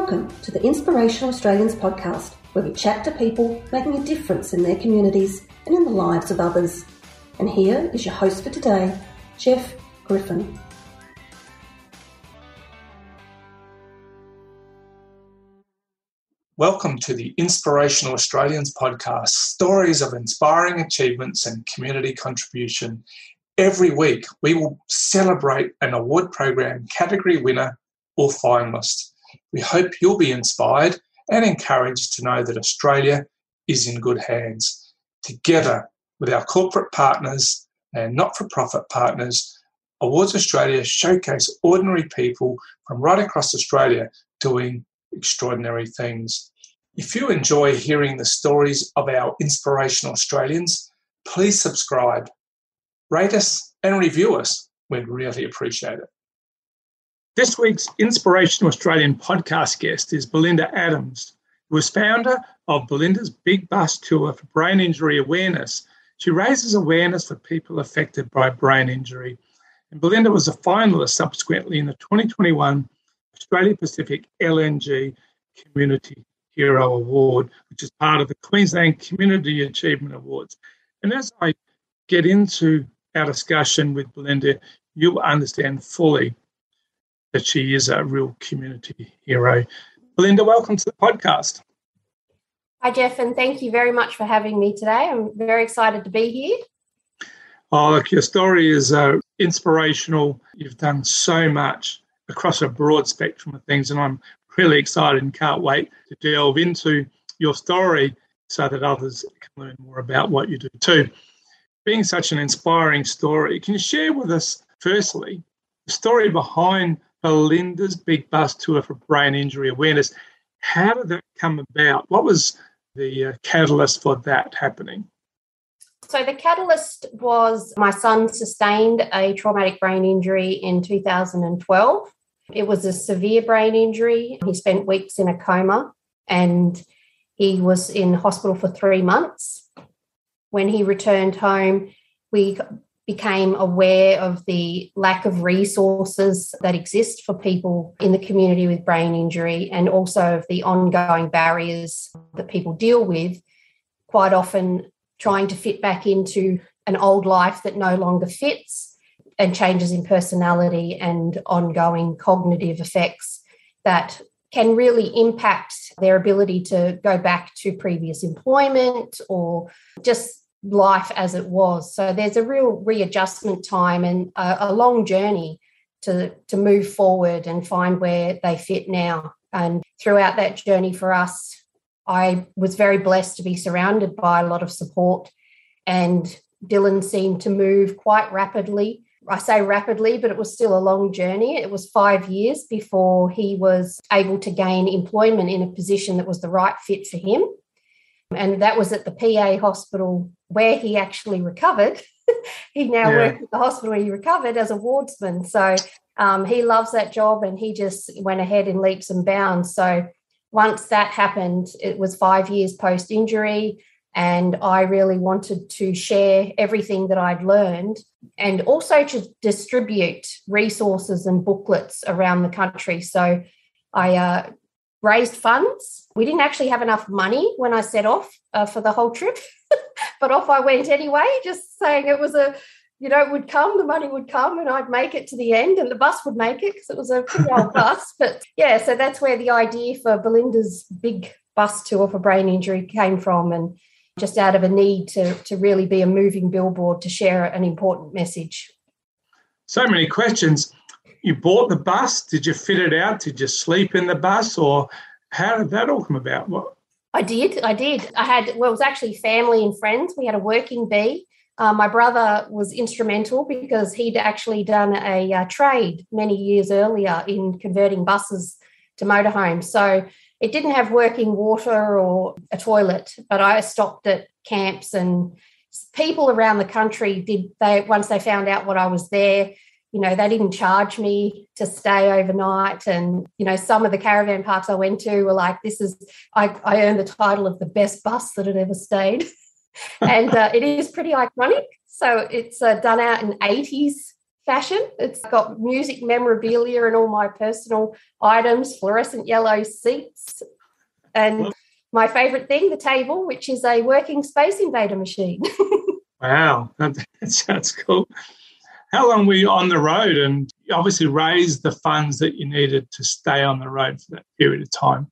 Welcome to the Inspirational Australians podcast, where we chat to people making a difference in their communities and in the lives of others. And here is your host for today, Jeff Griffin. Welcome to the Inspirational Australians podcast stories of inspiring achievements and community contribution. Every week, we will celebrate an award program category winner or finalist. We hope you'll be inspired and encouraged to know that Australia is in good hands. Together with our corporate partners and not for profit partners, Awards Australia showcase ordinary people from right across Australia doing extraordinary things. If you enjoy hearing the stories of our inspirational Australians, please subscribe, rate us, and review us. We'd really appreciate it. This week's Inspirational Australian podcast guest is Belinda Adams, who is founder of Belinda's Big Bus Tour for Brain Injury Awareness. She raises awareness for people affected by brain injury. And Belinda was a finalist subsequently in the 2021 Australia Pacific LNG Community Hero Award, which is part of the Queensland Community Achievement Awards. And as I get into our discussion with Belinda, you'll understand fully that she is a real community hero. Belinda, welcome to the podcast. Hi, Jeff, and thank you very much for having me today. I'm very excited to be here. Oh, look, your story is uh, inspirational. You've done so much across a broad spectrum of things, and I'm really excited and can't wait to delve into your story so that others can learn more about what you do too. Being such an inspiring story, can you share with us, firstly, the story behind Belinda's Big Bus Tour for Brain Injury Awareness? How did that come about? What was the uh, catalyst for that happening? So, the catalyst was my son sustained a traumatic brain injury in 2012. It was a severe brain injury. He spent weeks in a coma and he was in hospital for three months. When he returned home, we became aware of the lack of resources that exist for people in the community with brain injury and also of the ongoing barriers that people deal with, quite often trying to fit back into an old life that no longer fits and changes in personality and ongoing cognitive effects that can really impact their ability to go back to previous employment or just life as it was. So there's a real readjustment time and a, a long journey to, to move forward and find where they fit now. And throughout that journey for us, I was very blessed to be surrounded by a lot of support. And Dylan seemed to move quite rapidly I say rapidly, but it was still a long journey. It was five years before he was able to gain employment in a position that was the right fit for him. And that was at the PA hospital where he actually recovered. he now yeah. works at the hospital where he recovered as a wardsman. So um, he loves that job and he just went ahead in leaps and bounds. So once that happened, it was five years post injury. And I really wanted to share everything that I'd learned and also to distribute resources and booklets around the country. So I uh, raised funds. We didn't actually have enough money when I set off uh, for the whole trip, but off I went anyway, just saying it was a, you know, it would come, the money would come, and I'd make it to the end, and the bus would make it because it was a pretty old bus. But yeah, so that's where the idea for Belinda's big bus tour for brain injury came from. And just out of a need to, to really be a moving billboard to share an important message. So many questions. You bought the bus. Did you fit it out? Did you sleep in the bus? Or how did that all come about? What? I did. I did. I had, well, it was actually family and friends. We had a working bee. Uh, my brother was instrumental because he'd actually done a, a trade many years earlier in converting buses to motorhomes. So it didn't have working water or a toilet, but I stopped at camps and people around the country did they once they found out what I was there, you know, they didn't charge me to stay overnight. And, you know, some of the caravan parks I went to were like, this is, I, I earned the title of the best bus that had ever stayed. and uh, it is pretty iconic. So it's uh, done out in 80s fashion. It's got music memorabilia and all my personal items, fluorescent yellow seats, and my favorite thing, the table, which is a working Space Invader machine. wow, that, that sounds cool. How long were you on the road and you obviously raised the funds that you needed to stay on the road for that period of time?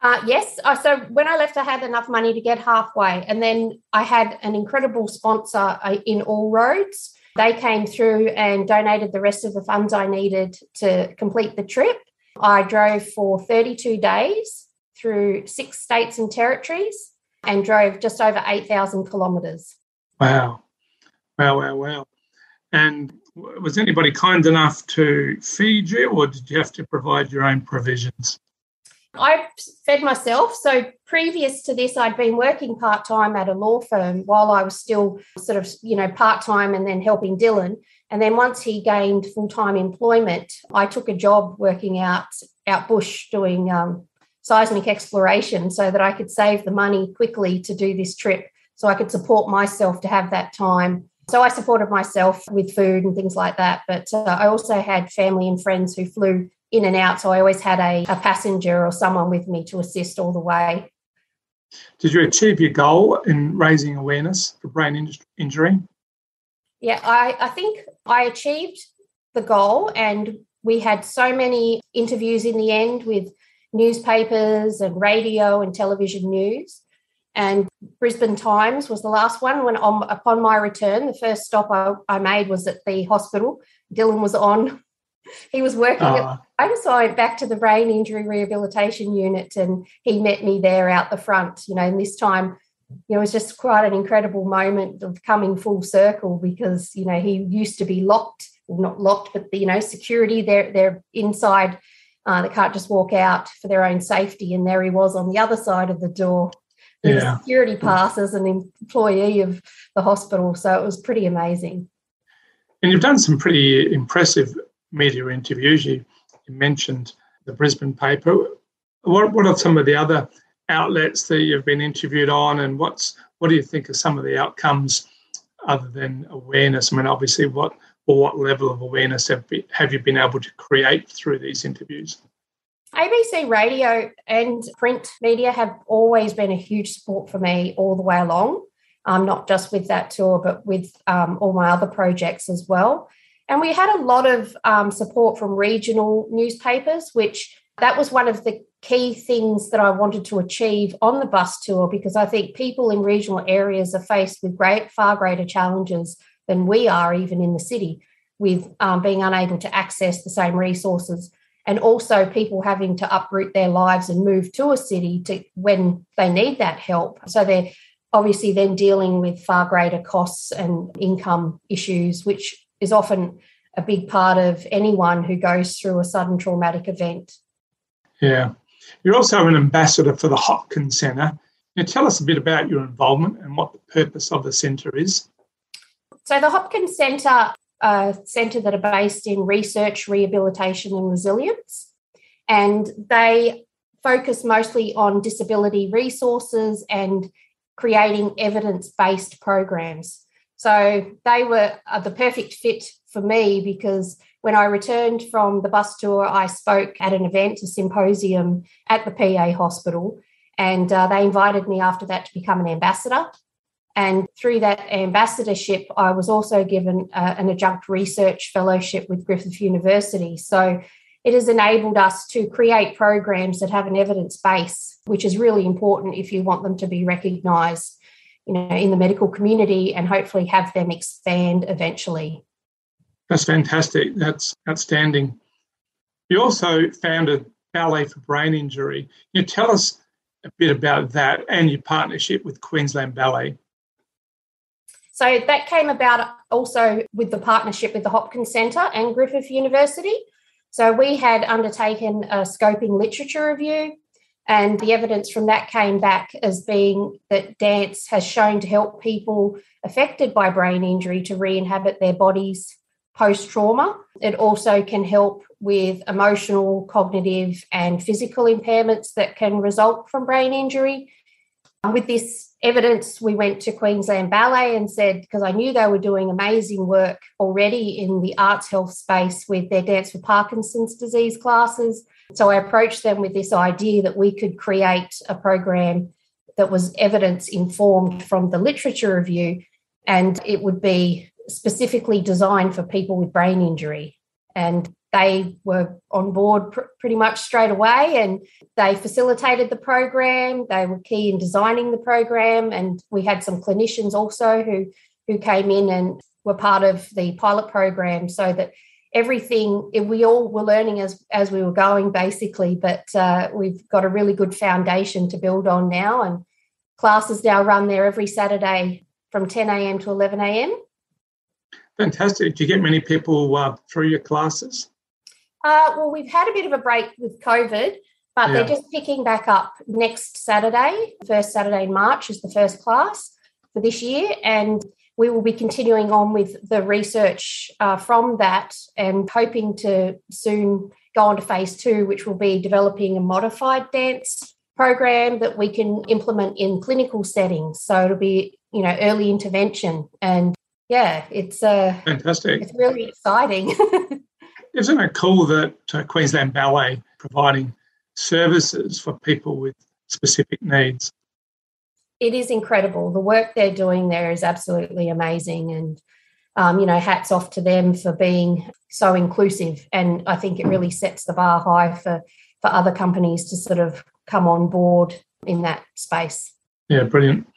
Uh, yes. So when I left, I had enough money to get halfway. And then I had an incredible sponsor uh, in All Roads. They came through and donated the rest of the funds I needed to complete the trip. I drove for 32 days through six states and territories and drove just over 8,000 kilometres. Wow. Wow, wow, wow. And was anybody kind enough to feed you, or did you have to provide your own provisions? I fed myself. So previous to this, I'd been working part time at a law firm while I was still sort of, you know, part time and then helping Dylan. And then once he gained full time employment, I took a job working out out bush doing um, seismic exploration so that I could save the money quickly to do this trip. So I could support myself to have that time. So I supported myself with food and things like that. But uh, I also had family and friends who flew in and out. So I always had a, a passenger or someone with me to assist all the way. Did you achieve your goal in raising awareness for brain injury? Yeah, I, I think I achieved the goal, and we had so many interviews in the end with newspapers and radio and television news. And Brisbane Times was the last one. When on, upon my return, the first stop I, I made was at the hospital. Dylan was on he was working at, ah. I just went back to the brain injury rehabilitation unit and he met me there out the front, you know, and this time, you know, it was just quite an incredible moment of coming full circle because, you know, he used to be locked, well, not locked, but, the, you know, security, they're, they're inside, uh, they can't just walk out for their own safety. And there he was on the other side of the door yeah. security pass as an employee of the hospital. So it was pretty amazing. And you've done some pretty impressive media interviews. You, you mentioned the Brisbane paper. What, what are some of the other outlets that you've been interviewed on, and what's what do you think are some of the outcomes other than awareness? I mean, obviously, what or what level of awareness have, be, have you been able to create through these interviews? ABC radio and print media have always been a huge support for me all the way along, um, not just with that tour, but with um, all my other projects as well. And we had a lot of um, support from regional newspapers, which that was one of the key things that I wanted to achieve on the bus tour because I think people in regional areas are faced with great, far greater challenges than we are, even in the city, with um, being unable to access the same resources. And also, people having to uproot their lives and move to a city to when they need that help. So they're obviously then dealing with far greater costs and income issues, which is often a big part of anyone who goes through a sudden traumatic event. Yeah. You're also an ambassador for the Hopkins Centre. Now, tell us a bit about your involvement and what the purpose of the centre is. So, the Hopkins Centre, a centre that are based in research, rehabilitation, and resilience, and they focus mostly on disability resources and creating evidence based programs. So they were the perfect fit for me because when I returned from the bus tour, I spoke at an event, a symposium at the PA hospital, and uh, they invited me after that to become an ambassador. And through that ambassadorship, I was also given uh, an adjunct research fellowship with Griffith University. So it has enabled us to create programs that have an evidence base, which is really important if you want them to be recognised you know, in the medical community and hopefully have them expand eventually. That's fantastic. That's outstanding. You also founded Ballet for Brain Injury. Can you tell us a bit about that and your partnership with Queensland Ballet? So that came about also with the partnership with the Hopkins Centre and Griffith University. So we had undertaken a scoping literature review and the evidence from that came back as being that dance has shown to help people affected by brain injury to re inhabit their bodies post trauma. It also can help with emotional, cognitive, and physical impairments that can result from brain injury. Um, with this evidence, we went to Queensland Ballet and said, because I knew they were doing amazing work already in the arts health space with their Dance for Parkinson's disease classes. So I approached them with this idea that we could create a program that was evidence informed from the literature review and it would be specifically designed for people with brain injury. And they were on board pr- pretty much straight away and they facilitated the program. They were key in designing the program and we had some clinicians also who who came in and were part of the pilot program so that everything we all were learning as as we were going basically but uh, we've got a really good foundation to build on now and classes now run there every saturday from 10 a.m to 11 a.m fantastic. Do you get many people uh, through your classes uh, well, we've had a bit of a break with COVID, but yeah. they're just picking back up next Saturday. First Saturday in March is the first class for this year. And we will be continuing on with the research uh, from that and hoping to soon go on to phase two, which will be developing a modified dance program that we can implement in clinical settings. So it'll be, you know, early intervention. And yeah, it's uh, fantastic. It's really exciting. Isn't it cool that uh, Queensland Ballet providing services for people with specific needs? It is incredible. The work they're doing there is absolutely amazing. And, um, you know, hats off to them for being so inclusive. And I think it really sets the bar high for, for other companies to sort of come on board in that space. Yeah, brilliant.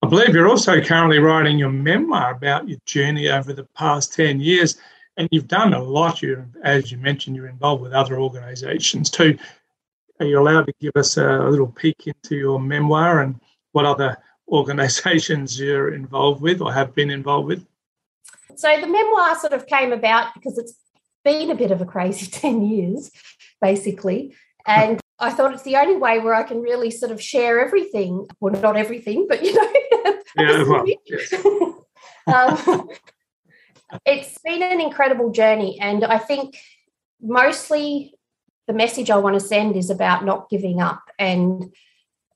I believe you're also currently writing your memoir about your journey over the past 10 years and you've done a lot. You, as you mentioned, you're involved with other organisations too. Are you allowed to give us a, a little peek into your memoir and what other organisations you're involved with or have been involved with? So the memoir sort of came about because it's been a bit of a crazy 10 years, basically. And I thought it's the only way where I can really sort of share everything. Well, not everything, but you know. yeah, well, yes. um, it's been an incredible journey. And I think mostly the message I want to send is about not giving up and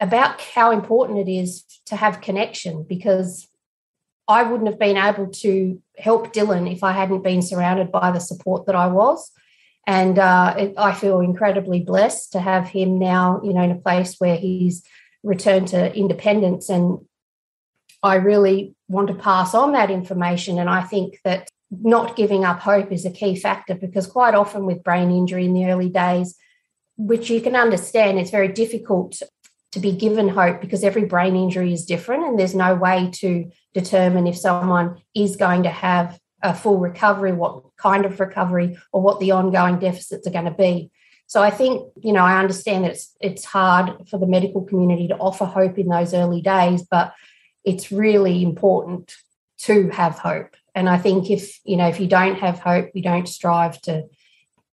about how important it is to have connection because I wouldn't have been able to help Dylan if I hadn't been surrounded by the support that I was. And uh, it, I feel incredibly blessed to have him now, you know, in a place where he's returned to independence. And I really want to pass on that information. And I think that not giving up hope is a key factor because quite often with brain injury in the early days, which you can understand, it's very difficult to be given hope because every brain injury is different and there's no way to determine if someone is going to have a full recovery, what kind of recovery, or what the ongoing deficits are going to be. So I think, you know, I understand that it's it's hard for the medical community to offer hope in those early days, but it's really important to have hope. And I think if, you know, if you don't have hope, you don't strive to,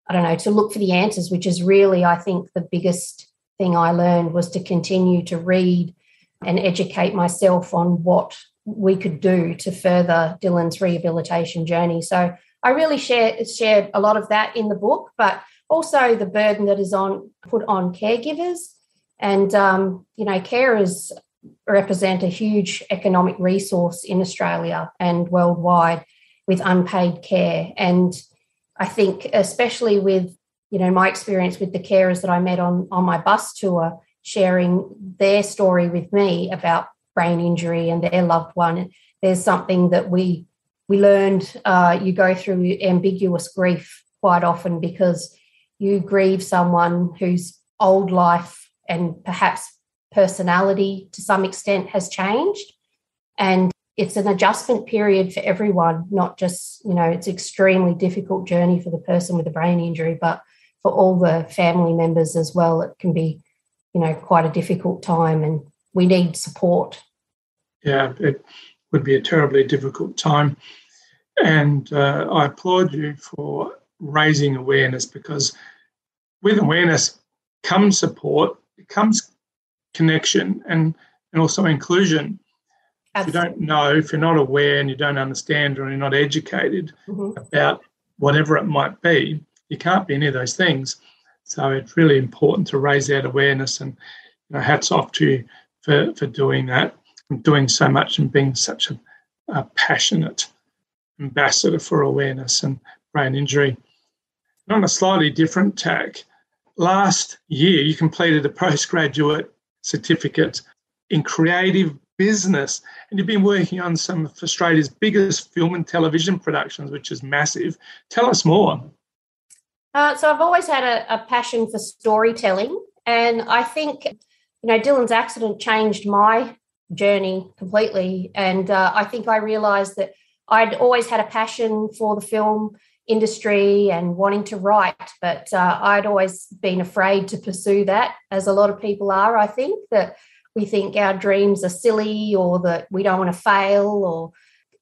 I don't know, to look for the answers, which is really, I think, the biggest thing I learned was to continue to read and educate myself on what we could do to further Dylan's rehabilitation journey. So I really share shared a lot of that in the book, but also the burden that is on put on caregivers. And um, you know, carers represent a huge economic resource in Australia and worldwide with unpaid care. And I think, especially with you know my experience with the carers that I met on on my bus tour, sharing their story with me about brain injury and their loved one, there's something that we we learned. Uh, you go through ambiguous grief quite often because you grieve someone whose old life and perhaps personality to some extent has changed. And it's an adjustment period for everyone, not just, you know, it's extremely difficult journey for the person with a brain injury, but for all the family members as well. It can be, you know, quite a difficult time and we need support. Yeah, it would be a terribly difficult time. And uh, I applaud you for raising awareness because with awareness comes support, it comes connection and, and also inclusion. If you don't know, if you're not aware and you don't understand or you're not educated mm-hmm. about whatever it might be, you can't be any of those things. So it's really important to raise that awareness and you know, hats off to you for, for doing that, and doing so much and being such a, a passionate ambassador for awareness and brain injury. And on a slightly different tack, last year you completed a postgraduate certificate in creative business and you've been working on some of Australia's biggest film and television productions, which is massive. Tell us more. Uh, so I've always had a, a passion for storytelling, and I think you know Dylan's accident changed my journey completely, and uh, I think I realised that I'd always had a passion for the film industry and wanting to write, but uh, I'd always been afraid to pursue that, as a lot of people are. I think that we think our dreams are silly or that we don't want to fail. Or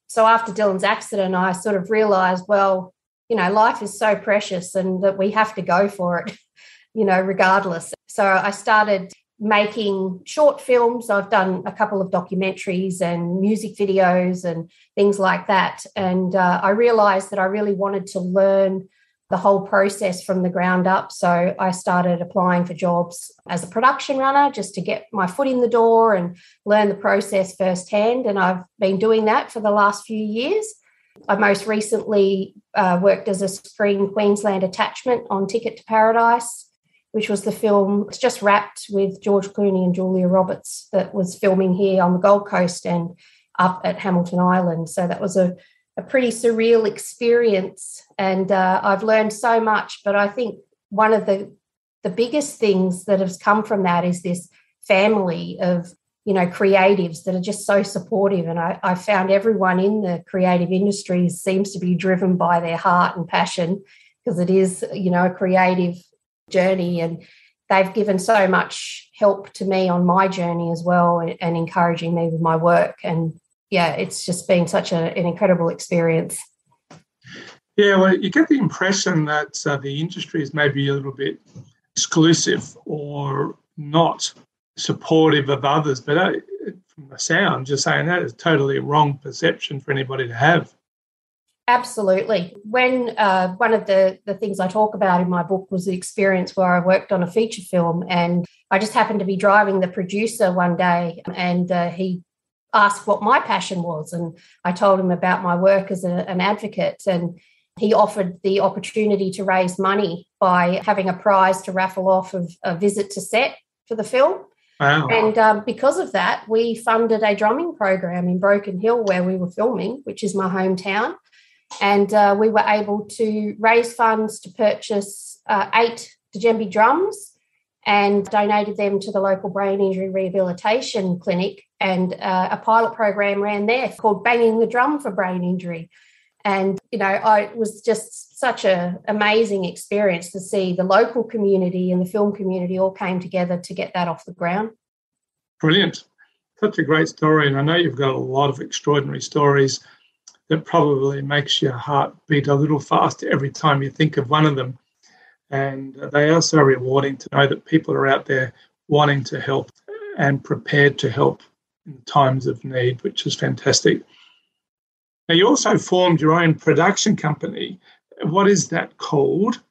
so after Dylan's accident, I sort of realised, well, you know, life is so precious and that we have to go for it, you know, regardless. So I started making short films. I've done a couple of documentaries and music videos and things like that. And uh, I realized that I really wanted to learn the whole process from the ground up. So I started applying for jobs as a production runner just to get my foot in the door and learn the process firsthand. And I've been doing that for the last few years. I most recently uh, worked as a Screen Queensland attachment on Ticket to Paradise which was the film. It's just wrapped with George Clooney and Julia Roberts that was filming here on the Gold Coast and up at Hamilton Island. So that was a, a pretty surreal experience. And uh, I've learned so much. But I think one of the the biggest things that has come from that is this family of you know creatives that are just so supportive and I, I, found everyone in the creative industries seems to be driven by their heart and passion because it is you know a creative journey and they've given so much help to me on my journey as well and, encouraging me with my work. And yeah it's just been such a, an incredible experience. Yeah well you get the impression that uh, the industry is maybe a little bit exclusive or not supportive of others but uh, from the sound just saying that is totally wrong perception for anybody to have Absolutely. When uh, one of the, the things I talk about in my book was the experience where I worked on a feature film, and I just happened to be driving the producer one day, and uh, he asked what my passion was. And I told him about my work as a, an advocate, and he offered the opportunity to raise money by having a prize to raffle off of a visit to set for the film. Wow. And um, because of that, we funded a drumming program in Broken Hill where we were filming, which is my hometown and uh, we were able to raise funds to purchase uh, eight djembe drums and donated them to the local brain injury rehabilitation clinic. And uh, a pilot program ran there called Banging the Drum for Brain Injury. And, you know, I, it was just such an amazing experience to see the local community and the film community all came together to get that off the ground. Brilliant. Such a great story. And I know you've got a lot of extraordinary stories that probably makes your heart beat a little faster every time you think of one of them. And they are so rewarding to know that people are out there wanting to help and prepared to help in times of need, which is fantastic. Now, you also formed your own production company. What is that called?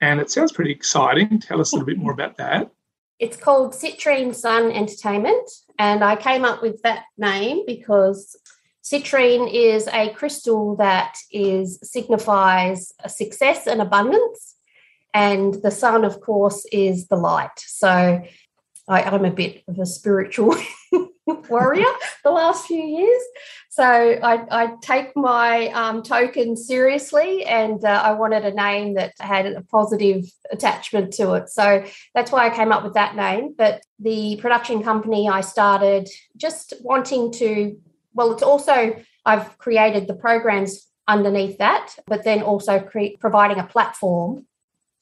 And it sounds pretty exciting. Tell us a little bit more about that. It's called Citrine Sun Entertainment. And I came up with that name because Citrine is a crystal that is signifies success and abundance, and the sun, of course, is the light. So I, am a bit of a spiritual warrior the last few years. So I, I take my um, token seriously, and uh, I wanted a name that had a positive attachment to it. So that's why I came up with that name. But the production company I started just wanting to well, it's also, I've created the programs underneath that, but then also providing a platform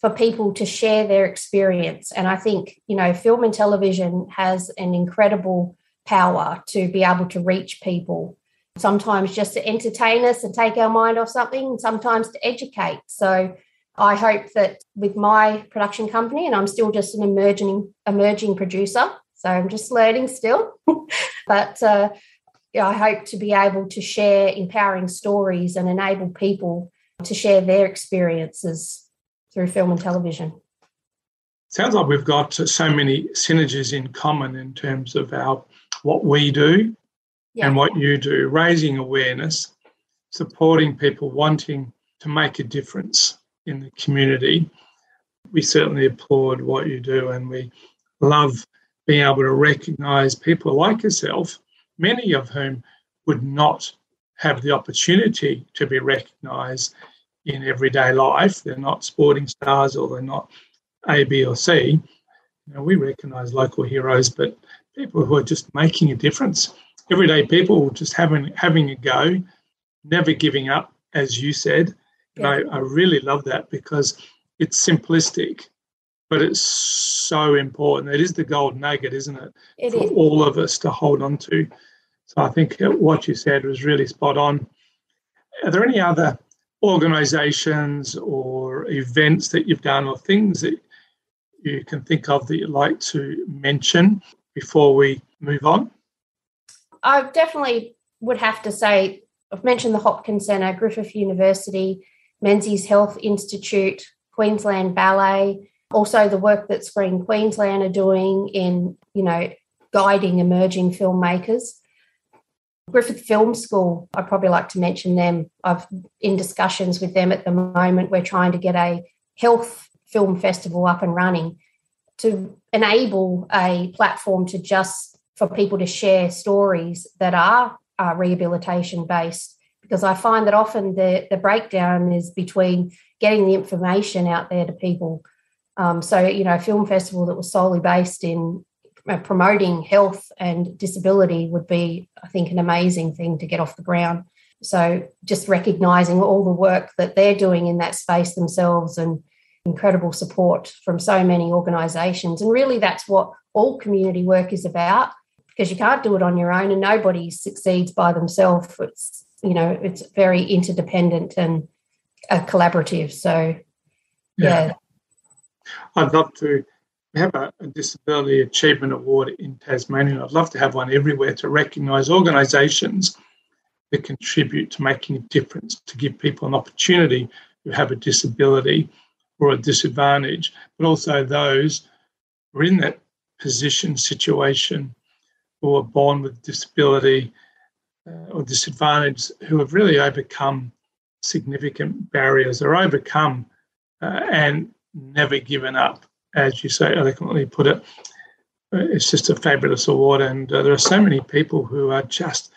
for people to share their experience. And I think, you know, film and television has an incredible power to be able to reach people, sometimes just to entertain us and take our mind off something, sometimes to educate. So I hope that with my production company, and I'm still just an emerging emerging producer, so I'm just learning still, but uh, I hope to be able to share empowering stories and enable people to share their experiences through film and television. sounds like we've got so many synergies in common in terms of our what we do yeah. and what you do, raising awareness, supporting people wanting to make a difference in the community. We certainly applaud what you do and we love being able to recognise people like yourself, many of whom would not have the opportunity to be recognised in everyday life. They're not sporting stars or they're not A, B, or C. You know, we recognise local heroes, but people who are just making a difference. Everyday people just having having a go, never giving up, as you said. And I, I really love that because it's simplistic, but it's so important. It is the gold nugget, isn't it? It for is. all of us to hold on to. So I think what you said was really spot on. Are there any other organizations or events that you've done or things that you can think of that you'd like to mention before we move on? I definitely would have to say I've mentioned the Hopkins Centre, Griffith University, Menzies Health Institute, Queensland Ballet, also the work that Screen Queensland are doing in, you know, guiding emerging filmmakers. Griffith Film School, I'd probably like to mention them. I've in discussions with them at the moment. We're trying to get a health film festival up and running to enable a platform to just for people to share stories that are uh, rehabilitation based because I find that often the, the breakdown is between getting the information out there to people. Um, so, you know, a film festival that was solely based in uh, promoting health and disability would be, I think, an amazing thing to get off the ground. So, just recognizing all the work that they're doing in that space themselves and incredible support from so many organizations. And really, that's what all community work is about because you can't do it on your own and nobody succeeds by themselves. It's, you know, it's very interdependent and uh, collaborative. So, yeah. yeah. I'd love to have a, a, Disability Achievement Award in Tasmania. I'd love to have one everywhere to recognise organisations that contribute to making a difference, to give people an opportunity who have a disability or a disadvantage, but also those who are in that position, situation, or born with disability uh, or disadvantage who have really overcome significant barriers or overcome uh, and never given up, as you so eloquently put it. It's just a fabulous award, and uh, there are so many people who are just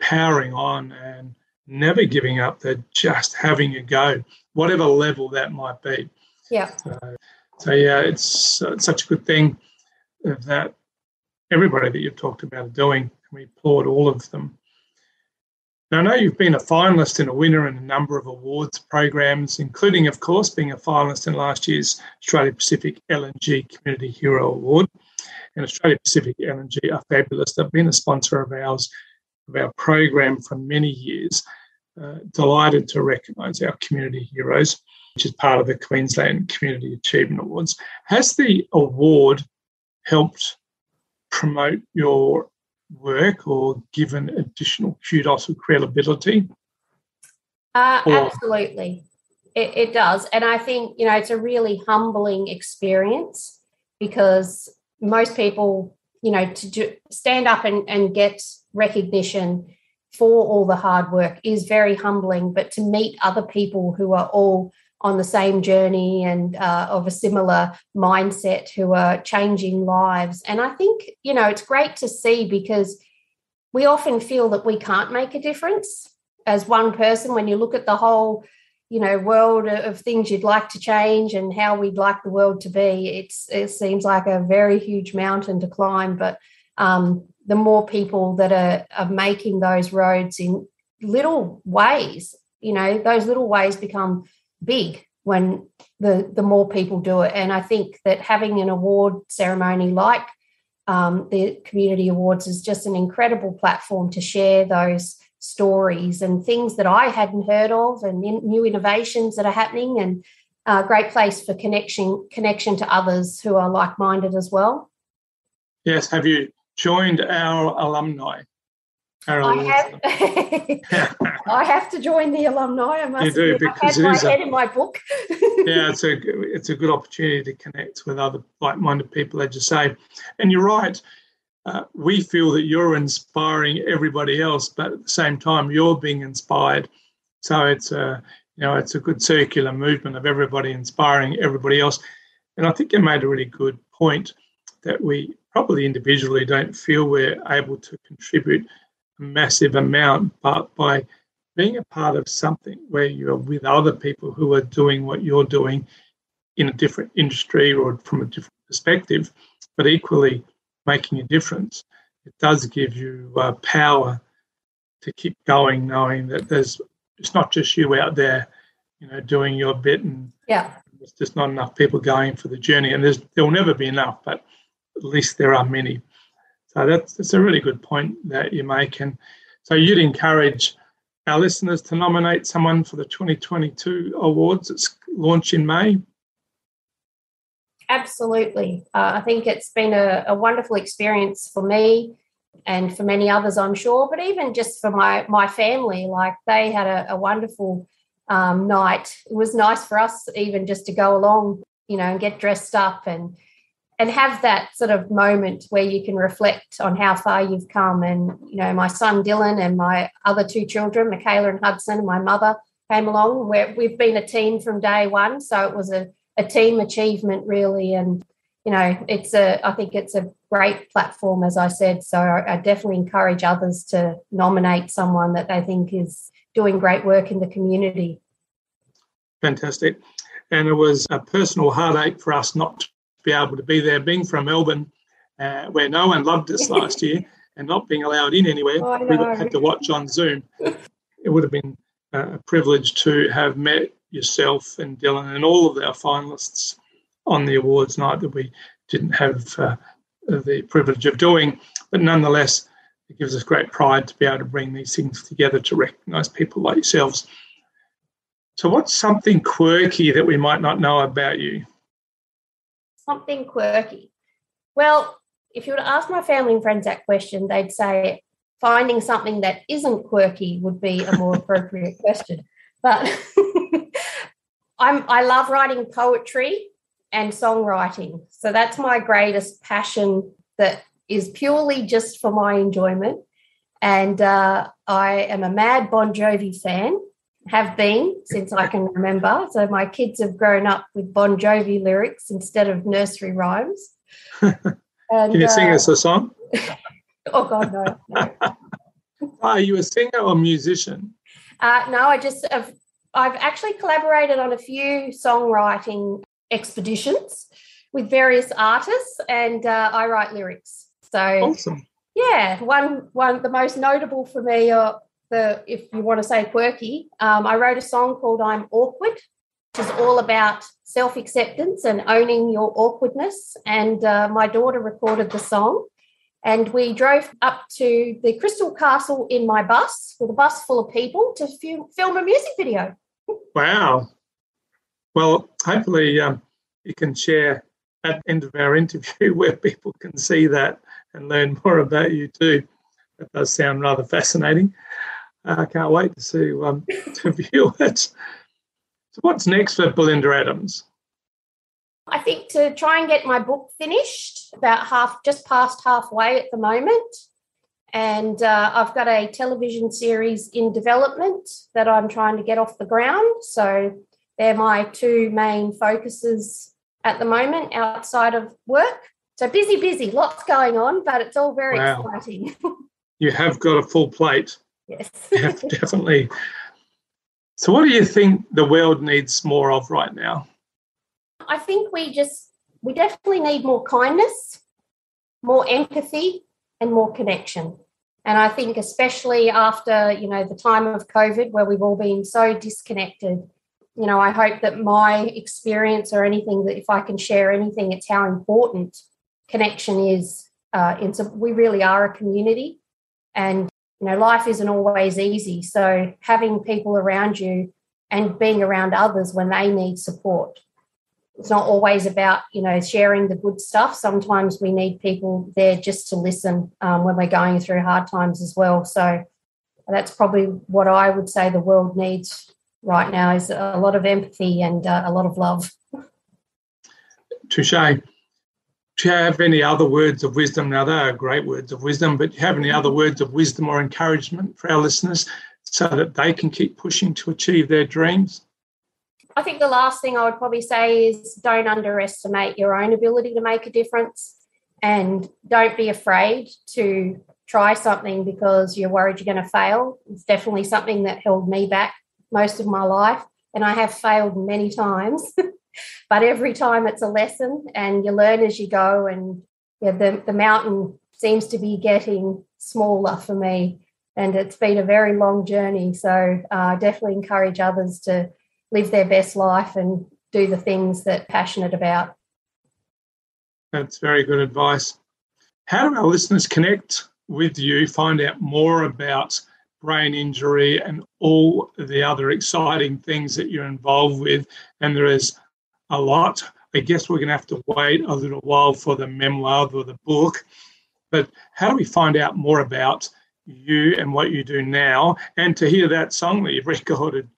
powering on and never giving up. They're just having a go, whatever level that might be. Yeah. So, so yeah, it's, uh, it's such a good thing that everybody that you've talked about are doing. We applaud all of them. Now, I know you've been a finalist and a winner in a number of awards programs, including, of course, being a finalist in last year's Australia Pacific LNG Community Hero Award. And Australia Pacific LNG are fabulous. They've been a sponsor of ours, of our program for many years. Uh, delighted to recognise our community heroes, which is part of the Queensland Community Achievement Awards. Has the award helped promote your work or given additional kudos or credibility? Uh, absolutely. It, it does. And I think, you know, it's a really humbling experience because most people, you know, to do, stand up and, and get recognition for all the hard work is very humbling. But to meet other people who are all on the same journey and uh, of a similar mindset who are changing lives. And I think, you know, it's great to see because we often feel that we can't make a difference as one person when you look at the whole you know world of things you'd like to change and how we'd like the world to be it's it seems like a very huge mountain to climb but um, the more people that are, are making those roads in little ways you know those little ways become big when the the more people do it. And I think that having an award ceremony like um, the community awards is just an incredible platform to share those stories and things that I hadn't heard of, and in, new innovations that are happening, and a great place for connection connection to others who are like minded as well. Yes, have you joined our alumni? I have, I have to join the alumni. I must you do because I it is a, in my book. yeah, it's a it's a good opportunity to connect with other like-minded people, as you say. And you're right. Uh, we feel that you're inspiring everybody else, but at the same time, you're being inspired. So it's a you know it's a good circular movement of everybody inspiring everybody else. And I think you made a really good point that we probably individually don't feel we're able to contribute a massive amount, but by being a part of something where you're with other people who are doing what you're doing in a different industry or from a different perspective, but equally making a difference, it does give you uh, power to keep going, knowing that there's it's not just you out there, you know, doing your bit, and yeah, there's just not enough people going for the journey, and there's there will never be enough, but at least there are many. So that's, that's a really good point that you make. And so you'd encourage our listeners to nominate someone for the 2022 awards that's launched in May. Absolutely. Uh, I think it's been a, a, wonderful experience for me and for many others, I'm sure, but even just for my, my family. Like they had a, a wonderful um, night. It was nice for us even just to go along, you know, and get dressed up and and have that sort of moment where you can reflect on how far you've come. And, you know, my son Dylan and my other two children, Michaela and Hudson, and my mother came along. Where we've been a team from day one. So it was a, a team achievement, really. And, you know, it's a, I think it's a great platform, as I said. So I, I definitely encourage others to nominate someone that they think is doing great work in the community. Fantastic. And it was a personal heartache for us not be able to be there. Being from Melbourne, uh, where no one loved us last year, and not being allowed in anywhere, oh, we had to watch on Zoom. It would have been a privilege to have met yourself and Dylan and all of our finalists on the awards night that we didn't have uh, the privilege of doing. But nonetheless, it gives us great pride to be able to bring these things together to recognise people like yourselves. So, what's something quirky that we might not know about you? Something quirky. Well, if you were to ask my family and friends that question, they'd say finding something that isn't quirky would be a more appropriate question. But I'm I love writing poetry and songwriting. So that's my greatest passion that is purely just for my enjoyment. And uh, I am a mad Bon Jovi fan have been since I can remember. So my kids have grown up with Bon Jovi lyrics instead of nursery rhymes. And, can you sing uh, us a song? oh God, no. no. Are you a singer or musician? Uh, no, I just have. I've actually collaborated on a few songwriting expeditions with various artists, and uh, I write lyrics. So awesome. Yeah, one one the most notable for me are the if you want to say quirky, um, I wrote a song called "I'm Awkward," which is all about self acceptance and owning your awkwardness. And uh, my daughter recorded the song, and we drove up to the Crystal Castle in my bus with a bus full of people to film a music video. Wow! Well, hopefully um, you can share at the end of our interview where people can see that and learn more about you too. That does sound rather fascinating. I can't wait to see um, to view it. So, what's next for Belinda Adams? I think to try and get my book finished, about half, just past halfway at the moment. And uh, I've got a television series in development that I'm trying to get off the ground. So they're my two main focuses at the moment outside of work. So busy, busy, lots going on, but it's all very wow. exciting. you have got a full plate. Yes. definitely. So, what do you think the world needs more of right now? I think we just, we definitely need more kindness, more empathy, and more connection. And I think, especially after, you know, the time of COVID where we've all been so disconnected, you know, I hope that my experience or anything that if I can share anything, it's how important connection is. Uh, in, so we really are a community. And you know, life isn't always easy. So having people around you and being around others when they need support. It's not always about you know sharing the good stuff. Sometimes we need people there just to listen um, when we're going through hard times as well. So that's probably what i would say the world needs right now is a lot of empathy and uh, a lot of love. Touche do you have any other words of wisdom now they are great words of wisdom but have any other words of wisdom or encouragement for our listeners so that they can keep pushing to achieve their dreams I think the last thing I would probably say is don't underestimate your own ability to make a difference and don't be afraid to try something because you're worried you're going to fail. It's definitely something that held me back most of my life. And I have failed many times, but every time it's a lesson and you learn as you go. And yeah, the, the mountain seems to be getting smaller for me. And it's been a very long journey. So I uh, definitely encourage others to live their best life and do the things that passionate about. That's very good advice. How do our listeners connect with you, find out more about brain injury and all the other exciting things that you're involved with? And there is a lot. I guess we're going to have to wait a little while for the memoir or the book. But how do we find out more about you and what you do now and to hear that song that you've recorded?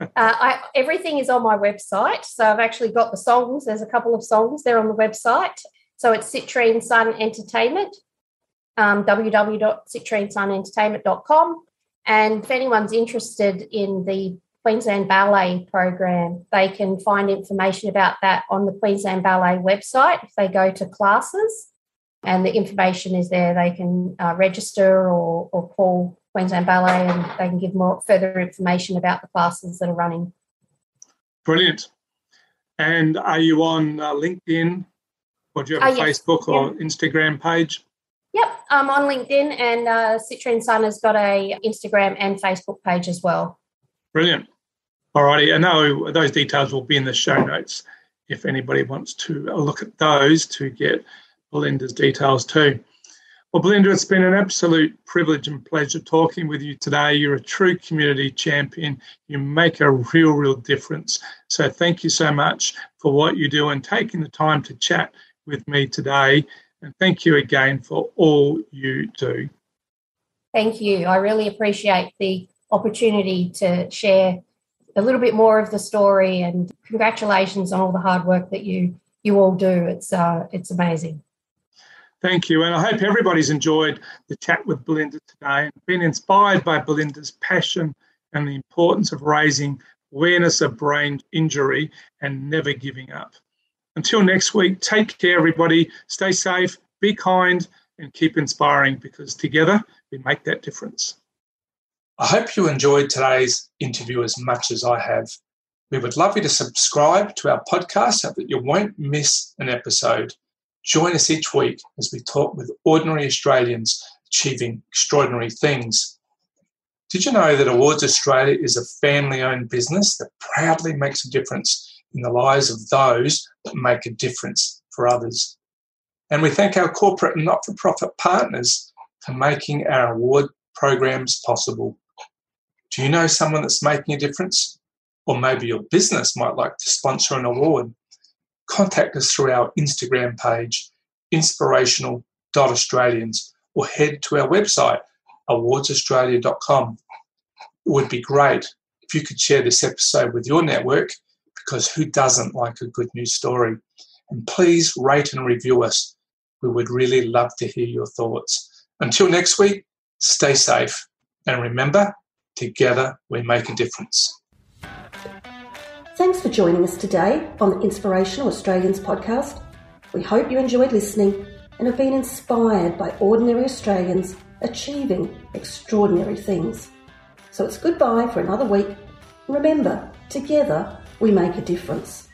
Uh, I, everything is on my website. So I've actually got the songs. There's a couple of songs there on the website. So it's Citrine Sun Entertainment, um, www.citrinsunentertainment.com. And if anyone's interested in the Queensland Ballet program, they can find information about that on the Queensland Ballet website if they go to classes. And the information is there. They can uh, register or, or call Queensland Ballet and they can give more further information about the classes that are running. Brilliant. And are you on uh, LinkedIn or do you have a uh, Facebook or Instagram page? Yep, I'm on LinkedIn and uh, Citrine Sun has got a Instagram and Facebook page as well. Brilliant. Alrighty, I know those details will be in the show notes if anybody wants to look at those to get Belinda's details too. Well, Belinda, it's been an absolute privilege and pleasure talking with you today. You're a true community champion. You make a real, real difference. So, thank you so much for what you do and taking the time to chat with me today. And thank you again for all you do. Thank you. I really appreciate the opportunity to share a little bit more of the story and congratulations on all the hard work that you you all do. It's uh, it's amazing. Thank you. And I hope everybody's enjoyed the chat with Belinda today and been inspired by Belinda's passion and the importance of raising awareness of brain injury and never giving up. Until next week, take care, everybody. Stay safe, be kind, and keep inspiring because together we make that difference. I hope you enjoyed today's interview as much as I have. We would love you to subscribe to our podcast so that you won't miss an episode. Join us each week as we talk with ordinary Australians achieving extraordinary things. Did you know that Awards Australia is a family owned business that proudly makes a difference in the lives of those that make a difference for others? And we thank our corporate and not for profit partners for making our award programs possible. Do you know someone that's making a difference? Or maybe your business might like to sponsor an award contact us through our Instagram page, inspirational.australians, or head to our website, awardsaustralia.com. It would be great if you could share this episode with your network because who doesn't like a good news story? And please rate and review us. We would really love to hear your thoughts. Until next week, stay safe and remember, together we make a difference. Thanks for joining us today on the Inspirational Australians podcast. We hope you enjoyed listening and have been inspired by ordinary Australians achieving extraordinary things. So it's goodbye for another week. Remember, together we make a difference.